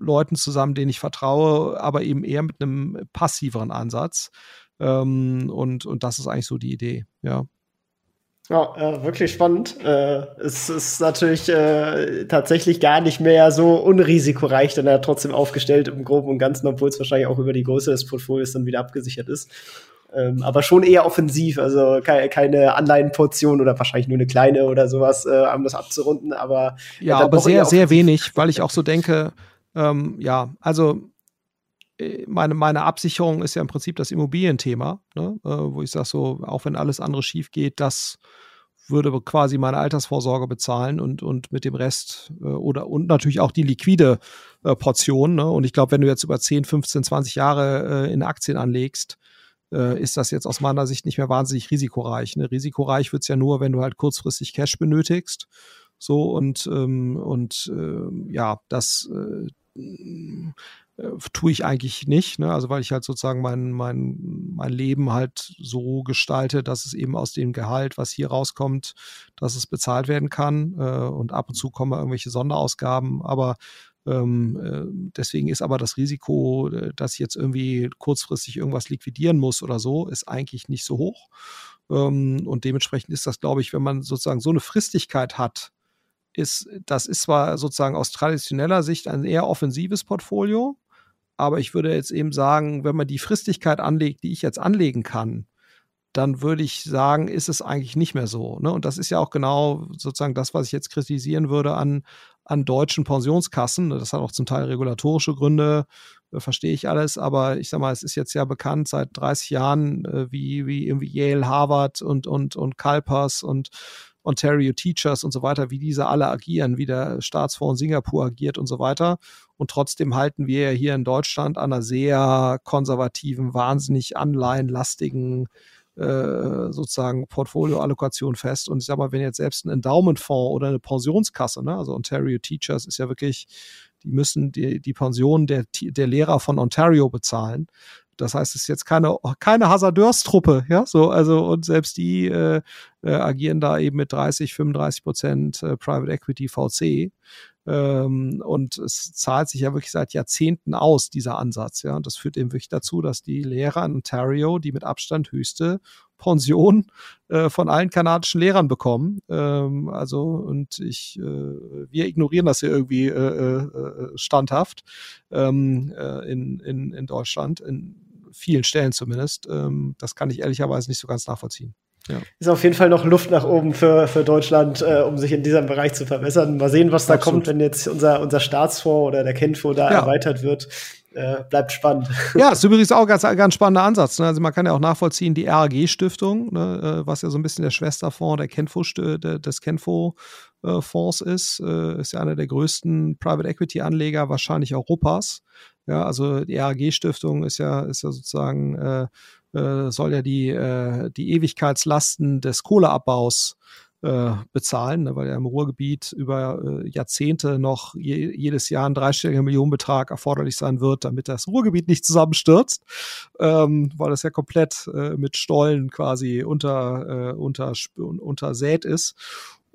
Leuten zusammen, denen ich vertraue, aber eben eher mit einem passiveren Ansatz. Ähm, und, und das ist eigentlich so die Idee, ja.
Ja, äh, wirklich spannend. Äh, es ist natürlich äh, tatsächlich gar nicht mehr so unrisikoreich, dann er trotzdem aufgestellt im Groben und Ganzen, obwohl es wahrscheinlich auch über die Größe des Portfolios dann wieder abgesichert ist. Ähm, aber schon eher offensiv, also ke keine Anleihenportion oder wahrscheinlich nur eine kleine oder sowas, äh, um das abzurunden. Aber
ja, aber sehr, sehr wenig, weil ich auch so denke, ähm, ja, also äh, meine, meine Absicherung ist ja im Prinzip das Immobilienthema, ne? äh, wo ich sage so, auch wenn alles andere schief geht, das würde quasi meine Altersvorsorge bezahlen und, und mit dem Rest äh, oder und natürlich auch die liquide äh, Portion. Ne? Und ich glaube, wenn du jetzt über 10, 15, 20 Jahre äh, in Aktien anlegst, äh, ist das jetzt aus meiner Sicht nicht mehr wahnsinnig risikoreich. Ne? Risikoreich wird's ja nur, wenn du halt kurzfristig Cash benötigst. So und, ähm, und äh, ja, das äh, tue ich eigentlich nicht, ne? also weil ich halt sozusagen mein, mein, mein Leben halt so gestalte, dass es eben aus dem Gehalt, was hier rauskommt, dass es bezahlt werden kann äh, und ab und zu kommen irgendwelche Sonderausgaben, aber ähm, äh, deswegen ist aber das Risiko, äh, dass ich jetzt irgendwie kurzfristig irgendwas liquidieren muss oder so, ist eigentlich nicht so hoch. Ähm, und dementsprechend ist das, glaube ich, wenn man sozusagen so eine Fristigkeit hat, ist, das ist zwar sozusagen aus traditioneller Sicht ein eher offensives Portfolio, aber ich würde jetzt eben sagen, wenn man die Fristigkeit anlegt, die ich jetzt anlegen kann, dann würde ich sagen, ist es eigentlich nicht mehr so. Ne? Und das ist ja auch genau sozusagen das, was ich jetzt kritisieren würde an, an deutschen Pensionskassen. Das hat auch zum Teil regulatorische Gründe, äh, verstehe ich alles. Aber ich sage mal, es ist jetzt ja bekannt seit 30 Jahren, äh, wie, wie irgendwie Yale, Harvard und, und, und Calpers und Ontario Teachers und so weiter, wie diese alle agieren, wie der Staatsfonds Singapur agiert und so weiter. Und trotzdem halten wir ja hier in Deutschland an einer sehr konservativen, wahnsinnig anleihenlastigen äh, sozusagen Portfolioallokation fest. Und ich sage mal, wenn jetzt selbst ein Endowmentfonds oder eine Pensionskasse, ne, also Ontario Teachers ist ja wirklich, die müssen die, die Pension der, der Lehrer von Ontario bezahlen. Das heißt, es ist jetzt keine, keine Hasardeurstruppe, ja, so, also, und selbst die äh, äh, agieren da eben mit 30, 35 Prozent äh, Private Equity VC. Ähm, und es zahlt sich ja wirklich seit Jahrzehnten aus, dieser Ansatz. Ja, und das führt eben wirklich dazu, dass die Lehrer in Ontario die mit Abstand höchste Pension äh, von allen kanadischen Lehrern bekommen. Ähm, also und ich, äh, wir ignorieren das hier irgendwie äh, äh, standhaft ähm, äh, in, in, in Deutschland, in vielen Stellen zumindest. Ähm, das kann ich ehrlicherweise nicht so ganz nachvollziehen.
Ja. Ist auf jeden Fall noch Luft nach oben für, für Deutschland, äh, um sich in diesem Bereich zu verbessern. Mal sehen, was da Absolut. kommt, wenn jetzt unser, unser Staatsfonds oder der Kenfonds da ja. erweitert wird. Äh, bleibt spannend.
Ja, ist übrigens auch ein ganz, ganz spannender Ansatz. Ne? Also man kann ja auch nachvollziehen, die RAG-Stiftung, ne, äh, was ja so ein bisschen der Schwesterfonds der Kenfo, des Kenfo-Fonds äh, ist, äh, ist ja einer der größten Private Equity-Anleger wahrscheinlich Europas. Ja, also die RAG-Stiftung ist ja, ist ja sozusagen äh, äh, soll ja die, äh, die Ewigkeitslasten des Kohleabbaus äh, bezahlen, ne, weil ja im Ruhrgebiet über äh, Jahrzehnte noch je, jedes Jahr ein dreistelliger Millionenbetrag erforderlich sein wird, damit das Ruhrgebiet nicht zusammenstürzt, ähm, weil das ja komplett äh, mit Stollen quasi unter, unter, untersät ist.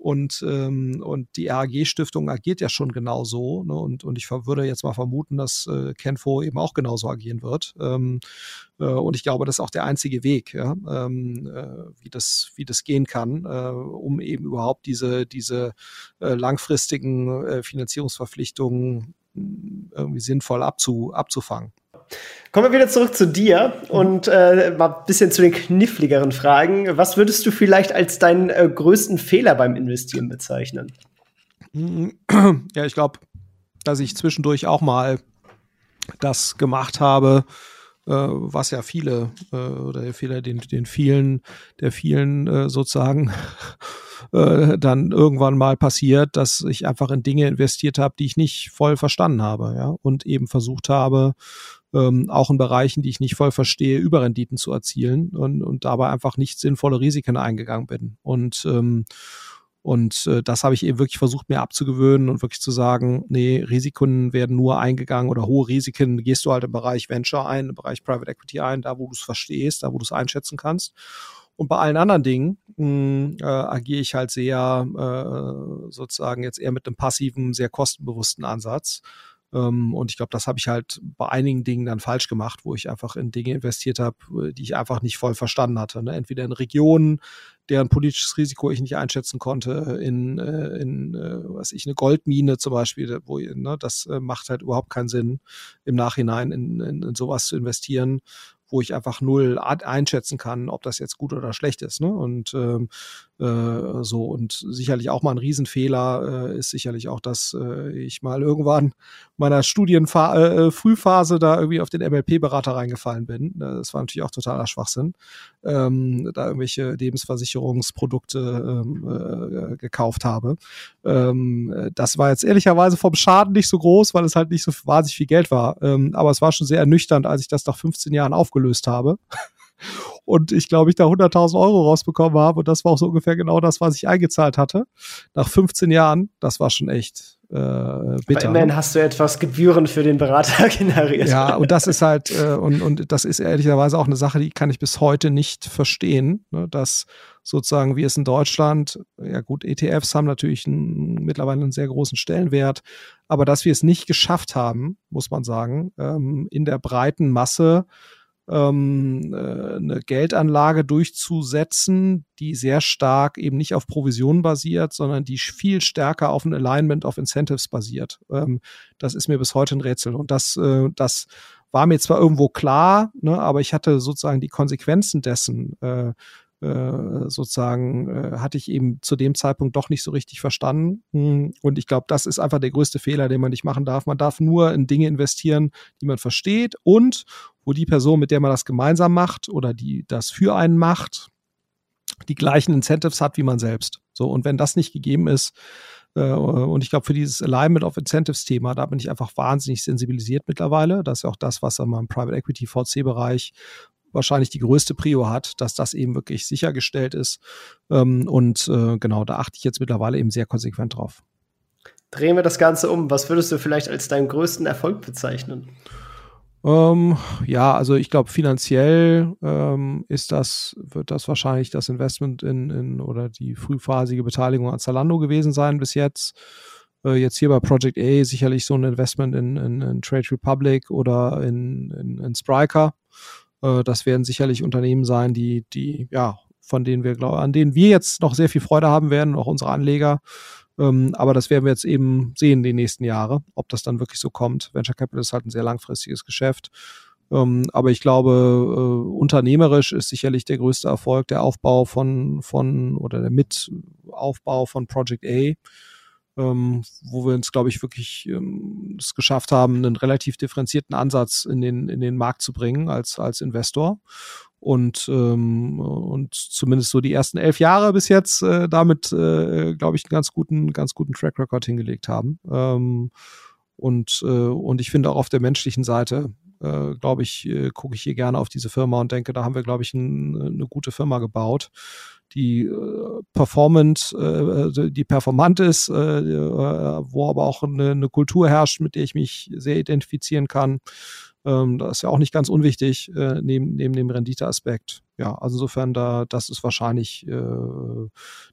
Und, ähm, und die RAG-Stiftung agiert ja schon genauso. Ne? Und, und ich würde jetzt mal vermuten, dass äh, Kenfo eben auch genauso agieren wird. Ähm, äh, und ich glaube, das ist auch der einzige Weg, ja? ähm, äh, wie, das, wie das gehen kann, äh, um eben überhaupt diese, diese äh, langfristigen äh, Finanzierungsverpflichtungen irgendwie sinnvoll abzu, abzufangen.
Kommen wir wieder zurück zu dir und äh, mal ein bisschen zu den kniffligeren Fragen. Was würdest du vielleicht als deinen äh, größten Fehler beim Investieren bezeichnen?
Ja, ich glaube, dass ich zwischendurch auch mal das gemacht habe, äh, was ja viele äh, oder der Fehler, den, den vielen, der vielen äh, sozusagen äh, dann irgendwann mal passiert, dass ich einfach in Dinge investiert habe, die ich nicht voll verstanden habe, ja, und eben versucht habe, ähm, auch in Bereichen, die ich nicht voll verstehe, Überrenditen zu erzielen und, und dabei einfach nicht sinnvolle Risiken eingegangen bin. Und ähm, und äh, das habe ich eben wirklich versucht, mir abzugewöhnen und wirklich zu sagen, nee, Risiken werden nur eingegangen oder hohe Risiken gehst du halt im Bereich Venture ein, im Bereich Private Equity ein, da wo du es verstehst, da wo du es einschätzen kannst. Und bei allen anderen Dingen mh, hm, äh, agiere ich halt sehr äh, sozusagen jetzt eher mit einem passiven, sehr kostenbewussten Ansatz. Ähm, und ich glaube, das habe ich halt bei einigen Dingen dann falsch gemacht, wo ich einfach in Dinge investiert habe, äh, die ich einfach nicht voll verstanden hatte. Ne? Entweder in Regionen, deren politisches Risiko ich nicht einschätzen konnte, in, äh, in äh, was ich, eine Goldmine zum Beispiel, wo ne, das macht halt überhaupt keinen Sinn, im Nachhinein in, in, in sowas zu investieren wo ich einfach null einschätzen kann, ob das jetzt gut oder schlecht ist. Ne? Und ähm, äh, so und sicherlich auch mal ein Riesenfehler äh, ist sicherlich auch, dass äh, ich mal irgendwann meiner Studienfrühphase äh, da irgendwie auf den MLP-Berater reingefallen bin. Das war natürlich auch totaler Schwachsinn. Ähm, da irgendwelche Lebensversicherungsprodukte ähm, äh, gekauft habe. Ähm, das war jetzt ehrlicherweise vom Schaden nicht so groß, weil es halt nicht so wahnsinnig viel Geld war. Ähm, aber es war schon sehr ernüchternd, als ich das nach 15 Jahren aufgelöst habe und ich glaube, ich da 100.000 Euro rausbekommen habe und das war auch so ungefähr genau das, was ich eingezahlt hatte. Nach 15 Jahren, das war schon echt äh, bitter.
Aber immerhin hast du etwas Gebühren für den Berater generiert.
Ja, und das ist halt, äh, und, und das ist ehrlicherweise auch eine Sache, die kann ich bis heute nicht verstehen, ne, dass sozusagen wie es in Deutschland, ja gut, ETFs haben natürlich einen, mittlerweile einen sehr großen Stellenwert, aber dass wir es nicht geschafft haben, muss man sagen, ähm, in der breiten Masse ähm, äh, eine Geldanlage durchzusetzen, die sehr stark eben nicht auf Provisionen basiert, sondern die viel stärker auf ein Alignment of Incentives basiert. Ähm, das ist mir bis heute ein Rätsel. Und das, äh, das war mir zwar irgendwo klar, ne, aber ich hatte sozusagen die Konsequenzen dessen äh, äh, sozusagen äh, hatte ich eben zu dem Zeitpunkt doch nicht so richtig verstanden. Hm, und ich glaube, das ist einfach der größte Fehler, den man nicht machen darf. Man darf nur in Dinge investieren, die man versteht und wo die Person, mit der man das gemeinsam macht oder die das für einen macht, die gleichen Incentives hat wie man selbst. So, und wenn das nicht gegeben ist, äh, und ich glaube, für dieses Alignment of Incentives-Thema, da bin ich einfach wahnsinnig sensibilisiert mittlerweile. Das ist ja auch das, was in meinem Private Equity VC-Bereich wahrscheinlich die größte Prio hat, dass das eben wirklich sichergestellt ist. Ähm, und äh, genau, da achte ich jetzt mittlerweile eben sehr konsequent drauf.
Drehen wir das Ganze um. Was würdest du vielleicht als deinen größten Erfolg bezeichnen?
Ähm, ja, also ich glaube, finanziell ähm, ist das, wird das wahrscheinlich das Investment in, in oder die frühphasige Beteiligung an Zalando gewesen sein bis jetzt. Äh, jetzt hier bei Project A sicherlich so ein Investment in, in, in Trade Republic oder in, in, in Spriker. Äh, das werden sicherlich Unternehmen sein, die, die, ja, von denen wir glauben, an denen wir jetzt noch sehr viel Freude haben werden, auch unsere Anleger. Ähm, aber das werden wir jetzt eben sehen die nächsten Jahre, ob das dann wirklich so kommt. Venture Capital ist halt ein sehr langfristiges Geschäft. Ähm, aber ich glaube, äh, unternehmerisch ist sicherlich der größte Erfolg der Aufbau von, von oder der Mitaufbau von Project A, ähm, wo wir uns, glaube ich, wirklich ähm, es geschafft haben, einen relativ differenzierten Ansatz in den, in den Markt zu bringen als, als Investor. Und, ähm, und zumindest so die ersten elf Jahre bis jetzt äh, damit, äh, glaube ich, einen ganz guten, ganz guten Track Record hingelegt haben. Ähm, und, äh, und ich finde auch auf der menschlichen Seite äh, glaube ich, äh, gucke ich hier gerne auf diese Firma und denke, da haben wir, glaube ich, ein, eine gute Firma gebaut, die äh, performant, äh, die performant ist, äh, wo aber auch eine, eine, Kultur herrscht, mit der ich mich sehr identifizieren kann. Ähm, das ist ja auch nicht ganz unwichtig, äh, neben, neben dem Renditeaspekt. Ja, also insofern, da, das ist wahrscheinlich äh,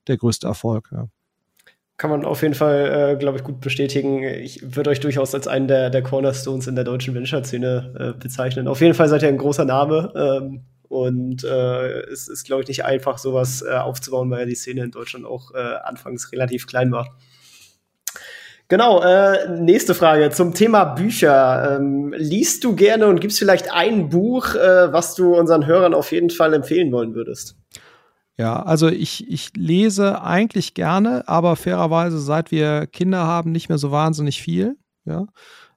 der größte Erfolg. Ja
kann man auf jeden Fall, äh, glaube ich, gut bestätigen. Ich würde euch durchaus als einen der, der Cornerstones in der deutschen Venture-Szene äh, bezeichnen. Auf jeden Fall seid ihr ein großer Name. Ähm, und äh, es ist, glaube ich, nicht einfach, sowas äh, aufzubauen, weil ja die Szene in Deutschland auch anfangs relativ klein war. Genau, äh, nächste Frage zum Thema Bücher. Ähm, liest du gerne und gibst vielleicht ein Buch, äh, was du unseren Hörern auf jeden Fall empfehlen wollen würdest?
Ja, also ich, ich lese eigentlich gerne, aber fairerweise, seit wir Kinder haben, nicht mehr so wahnsinnig viel. Ja.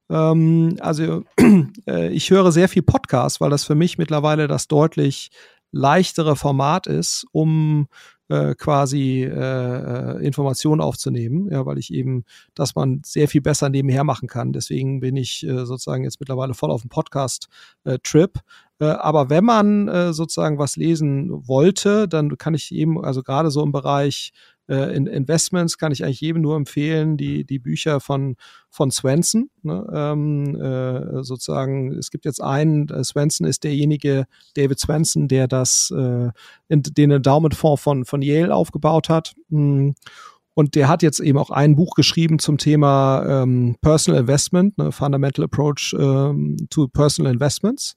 Ähm, also äh, ich höre sehr viel Podcast, weil das für mich mittlerweile das deutlich leichtere Format ist, um äh, quasi äh, äh, Informationen aufzunehmen, ja, weil ich eben, dass man sehr viel besser nebenher machen kann. Deswegen bin ich äh, sozusagen jetzt mittlerweile voll auf dem Podcast-Trip. Äh, aber wenn man äh, sozusagen was lesen wollte, dann kann ich eben, also gerade so im Bereich äh, in Investments kann ich eigentlich jedem nur empfehlen, die, die Bücher von, von Swenson. Ne? Ähm, äh, sozusagen, es gibt jetzt einen, äh, Swenson ist derjenige, David Swenson, der das, äh, in, den Endowment-Fonds von, von Yale aufgebaut hat. Mm. Und der hat jetzt eben auch ein Buch geschrieben zum Thema ähm, Personal Investment, ne, Fundamental Approach ähm, to Personal Investments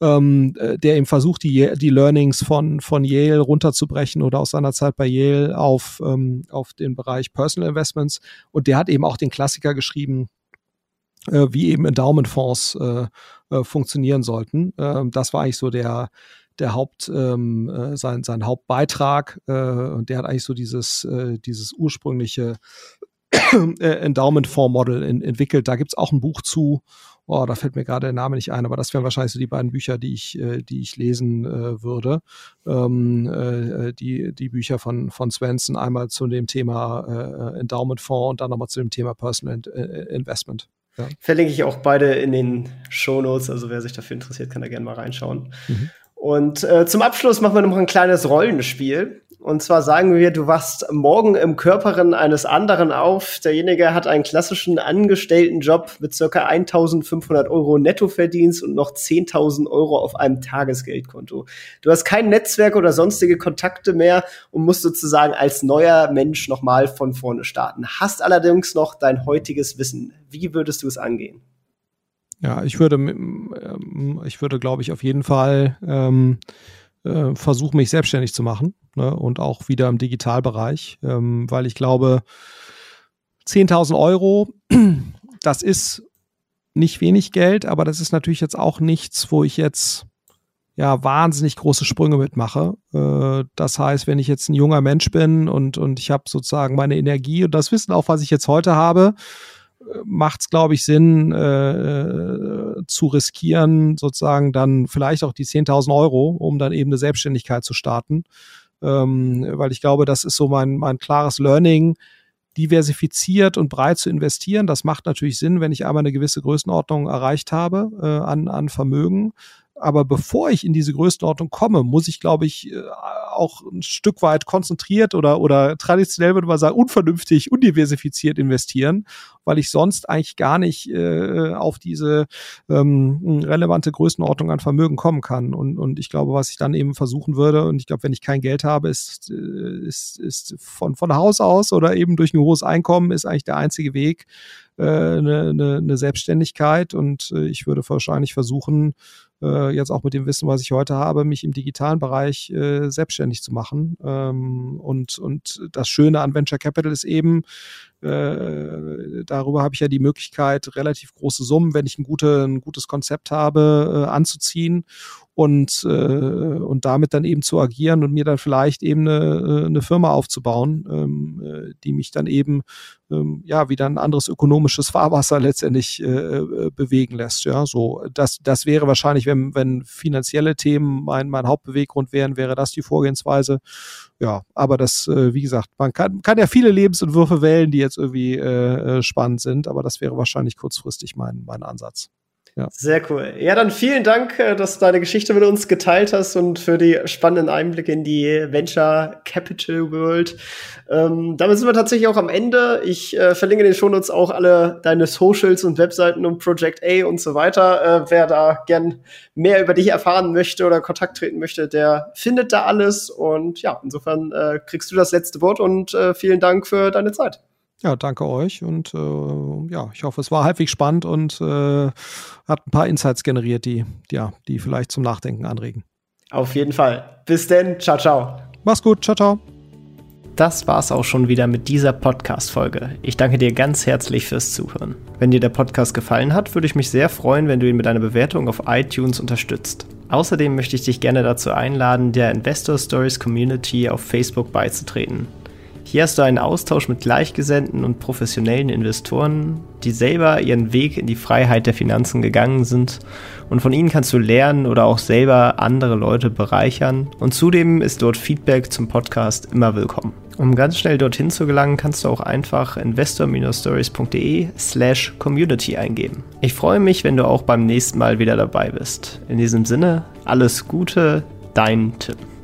ähm, äh, der eben versucht, die, die Learnings von, von Yale runterzubrechen oder aus seiner Zeit bei Yale auf, ähm, auf den Bereich Personal Investments. Und der hat eben auch den Klassiker geschrieben, äh, wie eben Endowment-Fonds äh, äh, funktionieren sollten. Ähm, das war eigentlich so der, der Haupt, ähm, äh, sein, sein Hauptbeitrag. Äh, und der hat eigentlich so dieses, äh, dieses ursprüngliche äh, Endowment-Fonds-Model entwickelt. Da gibt's auch ein Buch zu oh, da fällt mir gerade der Name nicht ein, aber das wären wahrscheinlich so die beiden Bücher, die ich, äh, die ich lesen äh, würde. Ähm, äh, die, die Bücher von, von Svensson, einmal zu dem Thema äh, Endowment Fonds und dann nochmal zu dem Thema Personal äh, Investment.
Ja. Verlinke ich auch beide in den Show Notes, also wer sich dafür interessiert, kann da gerne mal reinschauen. Mhm. Und äh, zum Abschluss machen wir noch ein kleines Rollenspiel. Und zwar sagen wir, du wachst morgen im Körperin eines anderen auf. Derjenige hat einen klassischen Angestelltenjob mit circa 1500 Euro Nettoverdienst und noch 10.000 Euro auf einem Tagesgeldkonto. Du hast kein Netzwerk oder sonstige Kontakte mehr und musst sozusagen als neuer Mensch nochmal von vorne starten. Hast allerdings noch dein heutiges Wissen. Wie würdest du es angehen?
Ja, ich würde, ähm, ich würde, glaube ich, auf jeden Fall ähm, äh, versuchen, mich selbstständig zu machen ne? und auch wieder im Digitalbereich, ähm, weil ich glaube, 10.000 Euro, das ist nicht wenig Geld, aber das ist natürlich jetzt auch nichts, wo ich jetzt ja wahnsinnig große Sprünge mitmache. Äh, das heißt, wenn ich jetzt ein junger Mensch bin und, und ich habe sozusagen meine Energie und das Wissen auch, was ich jetzt heute habe, macht es, glaube ich, Sinn äh, äh, zu riskieren, sozusagen dann vielleicht auch die 10.000 Euro, um dann eben eine Selbstständigkeit zu starten. Ähm, weil ich glaube, das ist so mein, mein klares Learning, diversifiziert und breit zu investieren. Das macht natürlich Sinn, wenn ich einmal eine gewisse Größenordnung erreicht habe äh, an, an Vermögen. Aber bevor ich in diese Größenordnung komme, muss ich, glaube ich, äh, auch ein Stück weit konzentriert oder, oder traditionell würde man sagen, unvernünftig, undiversifiziert investieren, weil ich sonst eigentlich gar nicht äh, auf diese ähm, relevante Größenordnung an Vermögen kommen kann. Und, und ich glaube, was ich dann eben versuchen würde, und ich glaube, wenn ich kein Geld habe, ist, äh, ist, ist von, von Haus aus oder eben durch ein hohes Einkommen ist eigentlich der einzige Weg, eine, eine, eine Selbstständigkeit und äh, ich würde wahrscheinlich versuchen, äh, jetzt auch mit dem Wissen, was ich heute habe, mich im digitalen Bereich äh, selbstständig zu machen. Ähm, und, und das Schöne an Venture Capital ist eben, äh, darüber habe ich ja die Möglichkeit, relativ große Summen, wenn ich ein, gute, ein gutes Konzept habe, äh, anzuziehen und, äh, und damit dann eben zu agieren und mir dann vielleicht eben eine, äh, eine Firma aufzubauen, ähm, äh, die mich dann eben ähm, ja wieder ein anderes ökonomisches Fahrwasser letztendlich äh, äh, bewegen lässt. Ja, so das das wäre wahrscheinlich, wenn wenn finanzielle Themen mein mein Hauptbeweggrund wären, wäre das die Vorgehensweise. Ja, aber das äh, wie gesagt, man kann kann ja viele Lebensentwürfe wählen, die jetzt irgendwie äh, spannend sind, aber das wäre wahrscheinlich kurzfristig mein mein Ansatz.
Ja. Sehr cool. Ja, dann vielen Dank, äh, dass du deine Geschichte mit uns geteilt hast und für die spannenden Einblicke in die Venture Capital World. Ähm, damit sind wir tatsächlich auch am Ende. Ich äh, verlinke in den Shownotes auch alle deine Socials und Webseiten und Project A und so weiter. Äh, wer da gern mehr über dich erfahren möchte oder Kontakt treten möchte, der findet da alles. Und ja, insofern äh, kriegst du das letzte Wort und äh, vielen Dank für deine Zeit.
Ja, danke euch und äh, ja, ich hoffe, es war halbwegs spannend und äh, hat ein paar Insights generiert, die, ja, die vielleicht zum Nachdenken anregen.
Auf jeden Fall. Bis denn. Ciao, ciao.
Mach's gut. Ciao, ciao.
Das war's auch schon wieder mit dieser Podcast-Folge. Ich danke dir ganz herzlich fürs Zuhören. Wenn dir der Podcast gefallen hat, würde ich mich sehr freuen, wenn du ihn mit einer Bewertung auf iTunes unterstützt. Außerdem möchte ich dich gerne dazu einladen, der Investor Stories Community auf Facebook beizutreten. Hier hast du einen Austausch mit Gleichgesinnten und professionellen Investoren, die selber ihren Weg in die Freiheit der Finanzen gegangen sind und von ihnen kannst du lernen oder auch selber andere Leute bereichern und zudem ist dort Feedback zum Podcast immer willkommen. Um ganz schnell dorthin zu gelangen, kannst du auch einfach investor-stories.de slash community eingeben. Ich freue mich, wenn du auch beim nächsten Mal wieder dabei bist. In diesem Sinne, alles Gute, dein Tim.